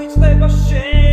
nic tego się